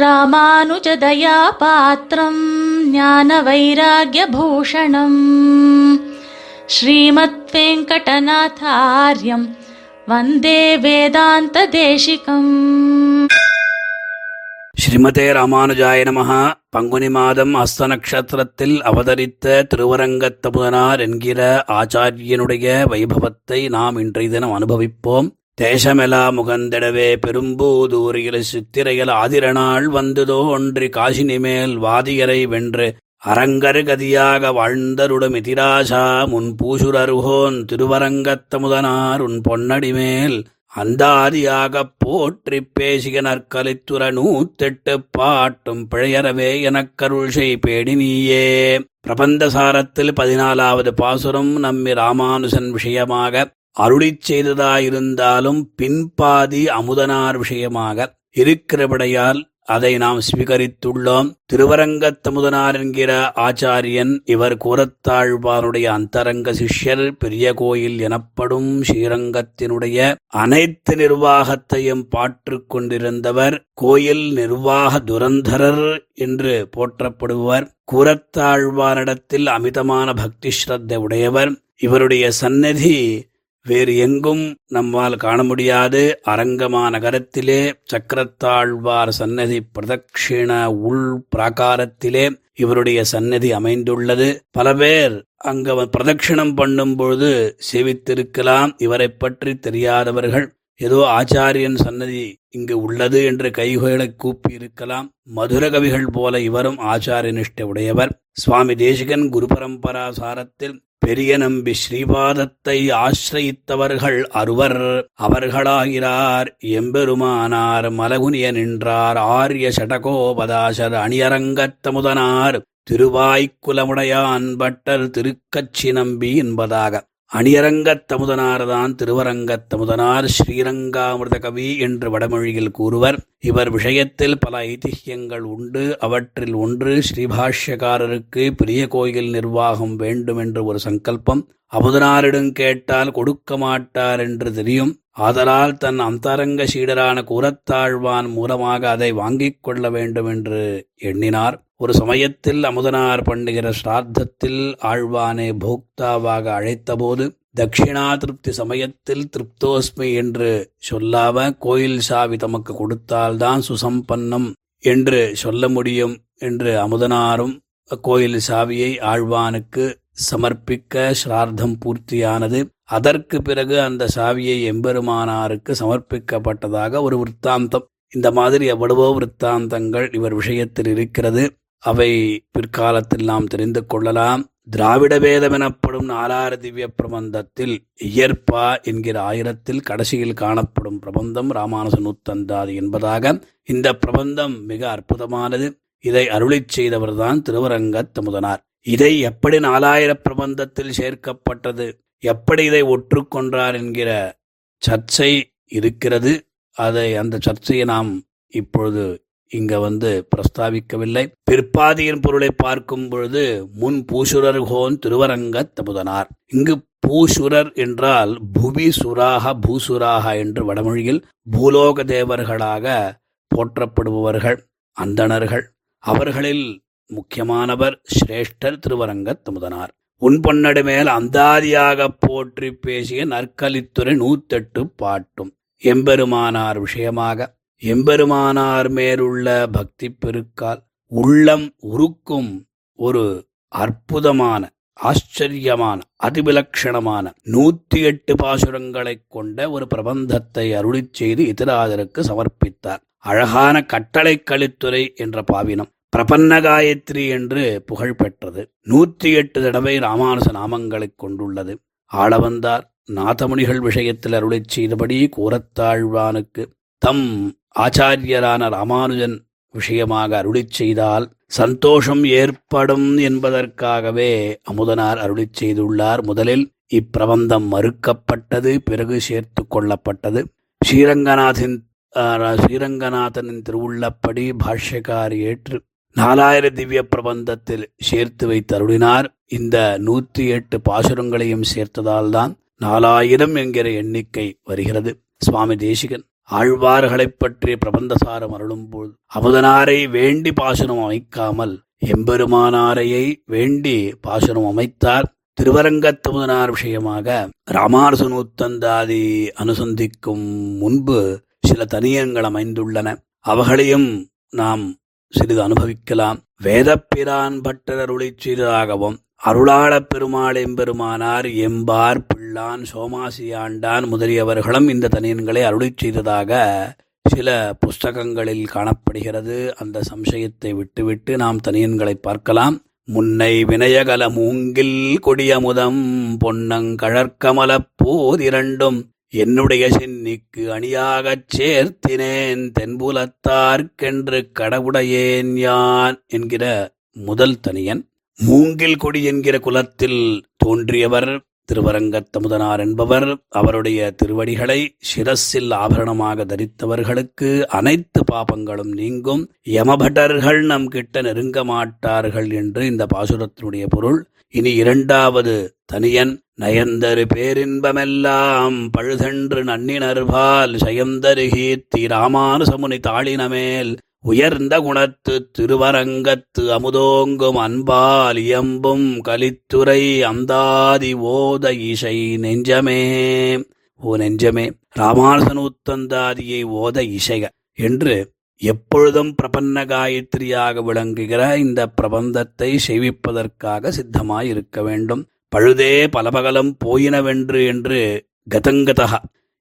ராமானுஜதயாபாத்திரம் ஞான வைராகியபூஷணம் ஸ்ரீமத் வெங்கடநாதாரியம் வந்தே வேதாந்த தேசிகம் ஸ்ரீமதே ராமானுஜாய நமகா பங்குனி மாதம் அஸ்த நட்சத்திரத்தில் அவதரித்த திருவரங்கத்தபுதனார் என்கிற ஆச்சாரியனுடைய வைபவத்தை நாம் இன்றைய தினம் அனுபவிப்போம். தேசமெலா முகந்திடவே பெரும்பூதூரியில் சித்திரையில் ஆதிரநாள் வந்துதோ ஒன்றி காசினிமேல் வாதியரை வென்று அரங்கரு கதியாக வாழ்ந்தருடும் எதிராசா முன் பூசுரருகோன் திருவரங்கத்தமுதனார் உன் பொன்னடி மேல் அந்தாதியாகப் போற்றிப் பேசிய நற்கலித்துற நூத்தெட்டு பாட்டும் பிழையறவே எனக்கருள் செய் பேடி நீயே. பிரபந்தசாரத்தில் பதினாலாவது பாசுரம் நம்மி ராமானுசன் விஷயமாக அருளிச் செய்ததாயிருந்தாலும் பின்பாதி அமுதனார் விஷயமாக இருக்கிறபடையால் அதை நாம் ஸ்வீகரித்துள்ளோம். திருவரங்கத்தமுதனார் என்கிற ஆச்சாரியன் இவர் கூரத்தாழ்வாருடைய அந்தரங்க சிஷ்யர் பெரிய கோயில் எனப்படும் ஸ்ரீரங்கத்தினுடைய அனைத்து நிர்வாகத்தையும் பாற்றுக் கொண்டிருந்தவர் கோயில் நிர்வாக துரந்தரர் என்று போற்றப்படுபவர் கூரத்தாழ்வாரிடத்தில் அமிதமான பக்தி ஸ்ரத்த உடையவர். இவருடைய சந்நிதி வேறு எங்கும் நம்மால் காண முடியாது. அரங்கமா நகரத்திலே சக்கரத்தாழ்வார் சன்னதி பிரதட்சிண உள் பிராகாரத்திலே இவருடைய சன்னதி அமைந்துள்ளது. பல பேர் அங்க பிரதட்சிணம் பண்ணும் பொழுது சேவித்திருக்கலாம். இவரை பற்றி தெரியாதவர்கள். ஏதோ ஆச்சாரியன் சன்னதி இங்கு உள்ளது என்று கைகளை கூப்பி இருக்கலாம் மதுர கவிகள் போல இவரும் ஆச்சாரிய நிஷ்ட உடையவர். சுவாமி தேசிகன் குரு பரம்பரா சாரத்தில் பெரிய நம்பி ஸ்ரீபாதத்தை ஆசிரயித்தவர்கள் அருவர். அவர்களாகிறார் எம்பெருமானார் மலகுனிய நின்றார் ஆரிய சடகோபதாசர் அணியரங்கத்தமுதனார் திருவாய்க்குலமுடையான் பட்டர் திருக்கச்சி நம்பி என்பதாக. அணியரங்கத் தமுதனார்தான் திருவரங்கத் தமுதனார் ஸ்ரீரங்காமிருத கவி என்று வடமொழியில் கூறுவர். இவர் விஷயத்தில் பல ஐதிஹ்யங்கள் உண்டு. அவற்றில் ஒன்று ஸ்ரீபாஷ்யக்காரருக்கு பெரிய கோயில் நிர்வாகம் வேண்டும் என்று ஒரு சங்கல்பம். அமுதனாரிடம் கேட்டால் கொடுக்க மாட்டார் என்று தெரியும். ஆதலால் தன் அந்தரங்க சீடரான கூரத்தாழ்வான் மூலமாக அதை வாங்கிக் கொள்ள வேண்டும் என்று எண்ணினார். ஒரு சமயத்தில் அமுதனார் பண்ணுகிற ஸ்ராத்தத்தில் ஆழ்வானை போக்தாவாக அழைத்தபோது தட்சிணா திருப்தி சமயத்தில் திருப்தோஸ்மி என்று சொல்லாம கோயில் சாவி தமக்கு கொடுத்தால்தான் சுசம்பன்னம் என்று சொல்ல முடியும் என்று அமுதனாரும் கோயில் சாவியை ஆழ்வானுக்கு சமர்ப்பிக்க ஸ்ரார்த்தம் பூர்த்தியானது அதற்கு பிறகு அந்த சாவியை எம்பெருமானாருக்கு சமர்ப்பிக்கப்பட்டதாக ஒரு விற்த்தாந்தம். இந்த மாதிரி எவ்வளவோ விற்த்தாந்தங்கள் இவர் விஷயத்தில் இருக்கிறது. அவை பிற்காலத்தில் நாம் தெரிந்து கொள்ளலாம். திராவிட வேதம் எனப்படும் நாலார திவ்ய பிரபந்தத்தில் இயற்பா என்கிற ஆயிரத்தில் கடைசியில் காணப்படும் பிரபந்தம் ராமானுச நூத்தந்தாதி என்பதாக இந்த பிரபந்தம் மிக அற்புதமானது. இதை அருளிச் செய்தவர்தான் திருவரங்கத் தமுதனார். இதை எப்படி நாலாயிர பிரபந்தத்தில் சேர்க்கப்பட்டது? எப்படி இதை ஒற்றுக்கொண்டார் என்கிற சர்ச்சை இருக்கிறது. அதை அந்த சர்ச்சையை நாம் இப்பொழுது இங்க வந்து பிரஸ்தாபிக்கவில்லை பிற்பாதியின் பொருளை பார்க்கும் பொழுது முன் பூசுரர் கோன் திருவரங்க தமுதனார் இங்கு பூசுரர் என்றால் புவி சுராக பூசுராக என்று வடமொழியில் பூலோக தேவர்களாக போற்றப்படுபவர்கள் அந்தணர்கள். அவர்களில் முக்கியமானவர் சிரேஷ்டர் திருவரங்க தமுதனார் உன்பொன்னடு மேல் அந்தாதியாக போற்றி பேசிய நற்கலித்துறை நூத்தெட்டு பாட்டும். எம்பெருமானார் விஷயமாக எம்பெருமானார் மேலுள்ள பக்தி பெருக்கால் உள்ளம் உருக்கும் ஒரு அற்புதமான ஆச்சரியமான அதிவிலட்சணமான நூத்தி எட்டு பாசுரங்களைக் கொண்ட ஒரு பிரபந்தத்தை அருளி செய்து இத்திராதருக்கு சமர்ப்பித்தார். அழகான கட்டளை கலித்துறை என்ற பாவினம் பிரபன்ன காயத்ரி என்று புகழ் பெற்றது. நூற்றி எட்டு தடவை ராமானுச நாமங்களைக் கொண்டுள்ளது. ஆளவந்தார் நாதமுனிகள் விஷயத்தில் அருளிச் செய்தபடி கூறத்தாழ்வானுக்கு தம் ஆச்சாரியரான ராமானுஜன் விஷயமாக அருளிச் செய்தால் சந்தோஷம் ஏற்படும் என்பதற்காகவே அமுதனார் அருளிச் செய்துள்ளார். முதலில் இப்பிரபந்தம் மறுக்கப்பட்டது பிறகு சேர்த்து கொள்ளப்பட்டது. ஸ்ரீரங்கநாதின் ஸ்ரீரங்கநாதனின் திருவுள்ளப்படி பாஷ்யக்கார் ஏற்று நாலாயிர திவ்ய பிரபந்தத்தில் சேர்த்து வைத்து அருளினார். இந்த நூற்றி எட்டு பாசுரங்களையும் சேர்த்ததால்தான் நாலாயிரம் என்கிற எண்ணிக்கை வருகிறது. சுவாமி தேசிகன் ஆழ்வார்களைப் பற்றி பிரபந்தசாரம் அருளும்போது அமுதனாரை வேண்டி பாசனம் அமைக்காமல் எம்பெருமானாரையை வேண்டி பாசனம் அமைத்தார். திருவரங்கத்தமுதனார் விஷயமாக ராமானுசனூத்தந்தாதி அனுசந்திக்கும் முன்பு சில தனியங்கள் அமைந்துள்ளன. அவகளையும் நாம் சிறிது அனுபவிக்கலாம். வேதப்பிரான் பட்டர் அருளிச் அருளாளப் பெருமாள் எம்பெருமானார் எம்பார் பிள்ளான் சோமாசியாண்டான் முதலியவர்களும் இந்த தனியன்களை அருளிச் செய்ததாக சில புஸ்தகங்களில் காணப்படுகிறது. அந்த சம்சயத்தை விட்டுவிட்டு நாம் தனியன்களை பார்க்கலாம். முன்னை வினயகல மூங்கில் கொடியமுதம் பொன்னங்கழற்கமலப் போதிரண்டும் என்னுடைய சென்னிக்கு அணியாகச் சேர்த்தினேன் தென்புலத்தார்க்கென்று கடவுடையேன் யான் என்கிற முதல் தனியன். மூங்கில் கொடி என்கிற குலத்தில் தோன்றியவர் திருவரங்கத்தமுதனார் என்பவர். அவருடைய திருவடிகளை சிரஸில் ஆபரணமாக தரித்தவர்களுக்கு அனைத்து பாபங்களும் நீங்கும். யமபட்டர்கள் நம் கிட்ட நெருங்க மாட்டார்கள் என்று இந்த பாசுரத்தினுடைய பொருள். இனி இரண்டாவது தனியன் நயந்தரு பேரின்பமெல்லாம் பழுதென்று நன்னினர்பால் சயந்தரு கீர்த்தி ராமானுசமுனி தாளினமேல் உயர்ந்த குணத்து திருவரங்கத்து அமுதோங்கும் அன்பால் இயம்பும் கலித்துறை அந்தாதி ஓத இசை நெஞ்சமே. ஓ நெஞ்சமே ராமானுசனூத்தந்தாதியை ஓத இசைக என்று எப்பொழுதும் பிரபன்ன காயத்ரியாக விளங்குகிற இந்த பிரபந்தத்தை செய்விப்பதற்காக சித்தமாயிருக்க வேண்டும். பழுதே பலபகலம் போயினவென்று என்று கதங்கதகா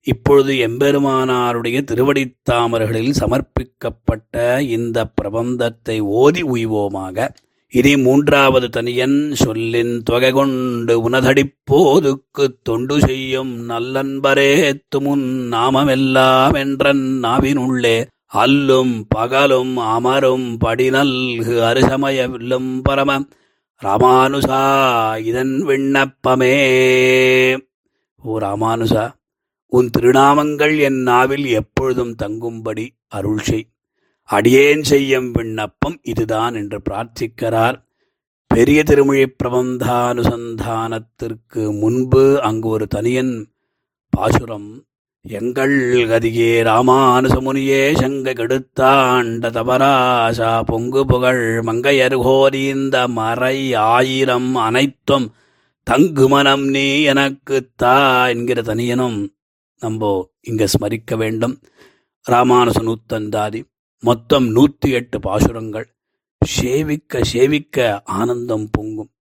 இப்பொழுது எம்பெருமானாருடைய திருவடித்தாமர்களில் சமர்ப்பிக்கப்பட்ட இந்த பிரபந்தத்தை ஓதி உய்வோமாக இனி மூன்றாவது தனியன் சொல்லின் தொகை கொண்டு உனதடிப்போதுக்கு தொண்டு செய்யும் நல்லன்பரே துமுன் நாமமெல்லாம் என்றன் நாவினுள்ளே அல்லும் பகலும் அமரும் படிநல்கு அருசமய வில்லும் பரம ராமானுசா இதன் விண்ணப்பமே. ஓ ராமானுசா உன் திருநாமங்கள் என் நாவில் எப்பொழுதும் தங்கும்படி அருள் செய். அடியேன் செய்யும் விண்ணப்பம் இதுதான் என்று பிரார்த்திக்கிறார். பெரிய திருமொழி பிரபந்தானுசந்தானத்திற்கு முன்பு அங்கு ஒரு தனியன் பாசுரம் எங்கள் கதியே ராமானுசமுனியே சங்க கெடுத்தாண்ட தபராசா பொங்கு புகழ் மங்கையர் கோரிந்த மறை ஆயிரம் அனைத்தும் தங்கு மனம் நீ எனக்கு தா என்கிற தனியனும் நம்ம இங்கே ஸ்மரிக்க வேண்டும். ராமானுச நூத்தந்தாதி மொத்தம் நூற்றி எட்டு பாசுரங்கள். சேவிக்க சேவிக்க ஆனந்தம் பொங்கும்.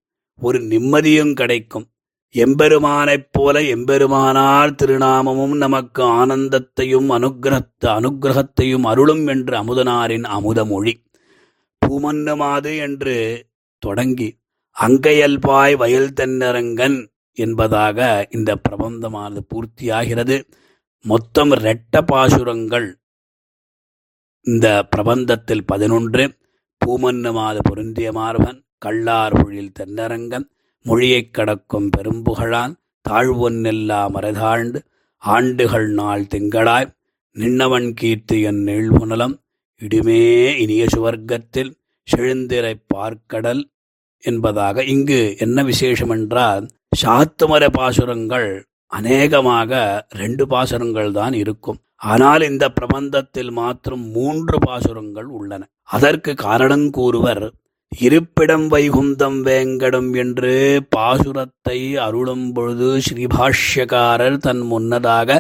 ஒரு நிம்மதியும் கிடைக்கும். எம்பெருமானைப் போல எம்பெருமானார் திருநாமமும் நமக்கு ஆனந்தத்தையும் அனுகிரகத்த அனுகிரகத்தையும் அருளும் என்று அமுதனாரின் அமுதமொழி பூமன்னுமாது என்று தொடங்கி அங்கையல்பாய் வயல் தென்னரங்கன் என்பதாக இந்த பிரபந்தமானது பூர்த்தியாகிறது. மொத்தம் இரட்ட பாசுரங்கள் இந்த பிரபந்தத்தில் பதினொன்று. பூமன்னமாது பொருந்திய மார்பன் கள்ளார் பொழில் தென்னரங்கன் மொழியைக் கடக்கும் பெரும்புகழான் தாழ்வொன்னெல்லாம் மறைதாழ்ந்து ஆண்டுகள் நாள் திங்களாய் நின்னவன் கீர்த்தி என் நீழ்புனலம் இடுமே இனிய சுவர்க்கத்தில் செழுந்திரைப் பார்க்கடல் என்பதாக இங்கு என்ன விசேஷம் என்றால் சாத்துமர பாசுரங்கள் அநேகமாக ரெண்டு பாசுரங்கள் தான் இருக்கும். ஆனால் இந்த பிரபந்தத்தில் மாத்திரம் மூன்று பாசுரங்கள் உள்ளன. அதற்கு காரணம் கூறுவர் இருப்பிடம் வைகுந்தம் வேங்கடம் என்று பாசுரத்தை அருளும் பொழுது ஸ்ரீபாஷ்யக்காரர் தன் முன்னதாக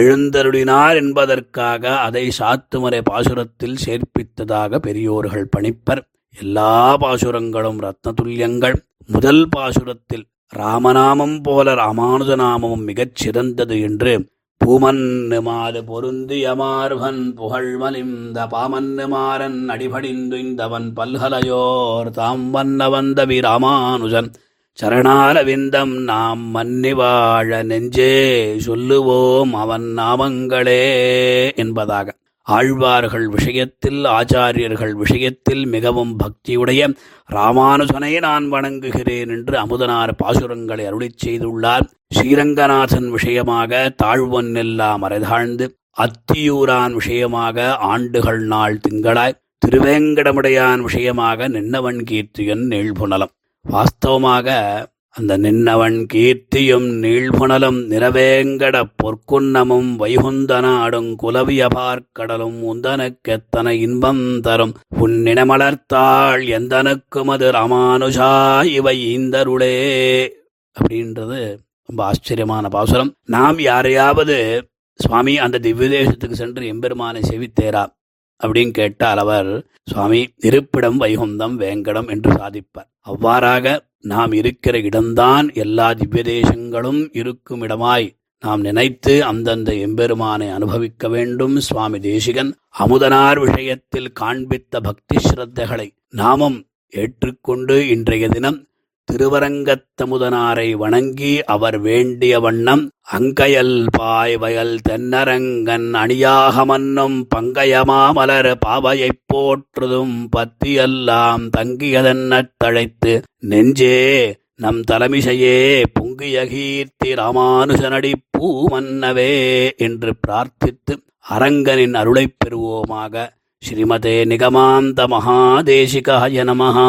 எழுந்தருளினார் என்பதற்காக அதை சாத்துமறை பாசுரத்தில் சேர்ப்பித்ததாக பெரியோர்கள் பணிப்பர். எல்லா பாசுரங்களும் ரத்னதுல்யங்கள். முதல் பாசுரத்தில் ராமநாமம் போல ராமானுஜ நாமமும் மிகச் சிறந்தது என்று பூமன்னு மாது பொருந்திய மார்பன் புகழ்மலிந்த பாமன்னு மாறன் அடிபடிந்து பல்கலையோர் தாம் வண்ண வந்தவி ராமானுஜன். சரணாரவிந்தம் நாம் மன்னி வாழ நெஞ்சே சொல்லுவோம் அவன் நாமங்களே என்பதாக. ஆழ்வார்கள் விஷயத்தில் ஆச்சாரியர்கள் விஷயத்தில் மிகவும் பக்தியுடைய ராமானுஜனை நான் வணங்குகிறேன் என்று அமுதனார் பாசுரங்களை அருளிச் செய்துள்ளார். ஸ்ரீரங்கநாதன் விஷயமாக தாழ்வன் எல்லாம் மறைதாழ்ந்து அத்தியூரான் விஷயமாக ஆண்டுகள் நாள் திங்களாய் திருவேங்கடமுடையான் விஷயமாக நின்னவன் கீர்த்தியன் நெழ்புணலம் வாஸ்தவமாக அந்த நின்னவன் கீர்த்தியும் நீழ்புணலும் நிறவேங்கட பொற்குன்னமும் வைகுந்த நாடும் குலவிய பார்க்கடலும் உந்தனுக்கெத்தனை இன்பம் தரும். உன்னினமலர்த்தாள் எந்தனுக்கும் அது ராமானுஷா இவை இந்தருளே அப்படின்றது ரொம்ப ஆச்சரியமான பாசுரம். நாம் யாரையாவது சுவாமி அந்த திவ்ய தேசத்துக்கு சென்று எம்பெருமானை செவித்தேரா? அப்படின்னு கேட்டால் அவர் சுவாமி இருப்பிடம் வைகுந்தம் வேங்கடம் என்று சாதிப்பார். அவ்வாறாக நாம் இருக்கிற இடம்தான் எல்லா திவ்யதேசங்களும் இருக்கும் இடமாய் நாம் நினைத்து அந்தந்த எம்பெருமானை அனுபவிக்க வேண்டும். சுவாமி தேசிகன் அமுதனார் விஷயத்தில் காண்பித்த பக்தி ஸ்ரத்தைகளை நாமும் ஏற்றுக்கொண்டு இன்றைய தினம் திருவரங்கத்தமுதனாரை வணங்கி அவர் வேண்டிய வண்ணம் அங்கையல் பாய் வயல் தென்னரங்கன் அணியாக மன்னும் பங்கயமாமலர் பாவையைப் போற்றுதும் பத்தியெல்லாம் தங்கியதென்னத் தழைத்து நெஞ்சே நம் தலைமிசையே பொங்கிய கீர்த்தி பூமன்னவே என்று பிரார்த்தித்து அரங்கனின் அருளைப் பெறுவோமாக ஸ்ரீமதே நிகமாந்த மகாதேசிகாய நமஹா.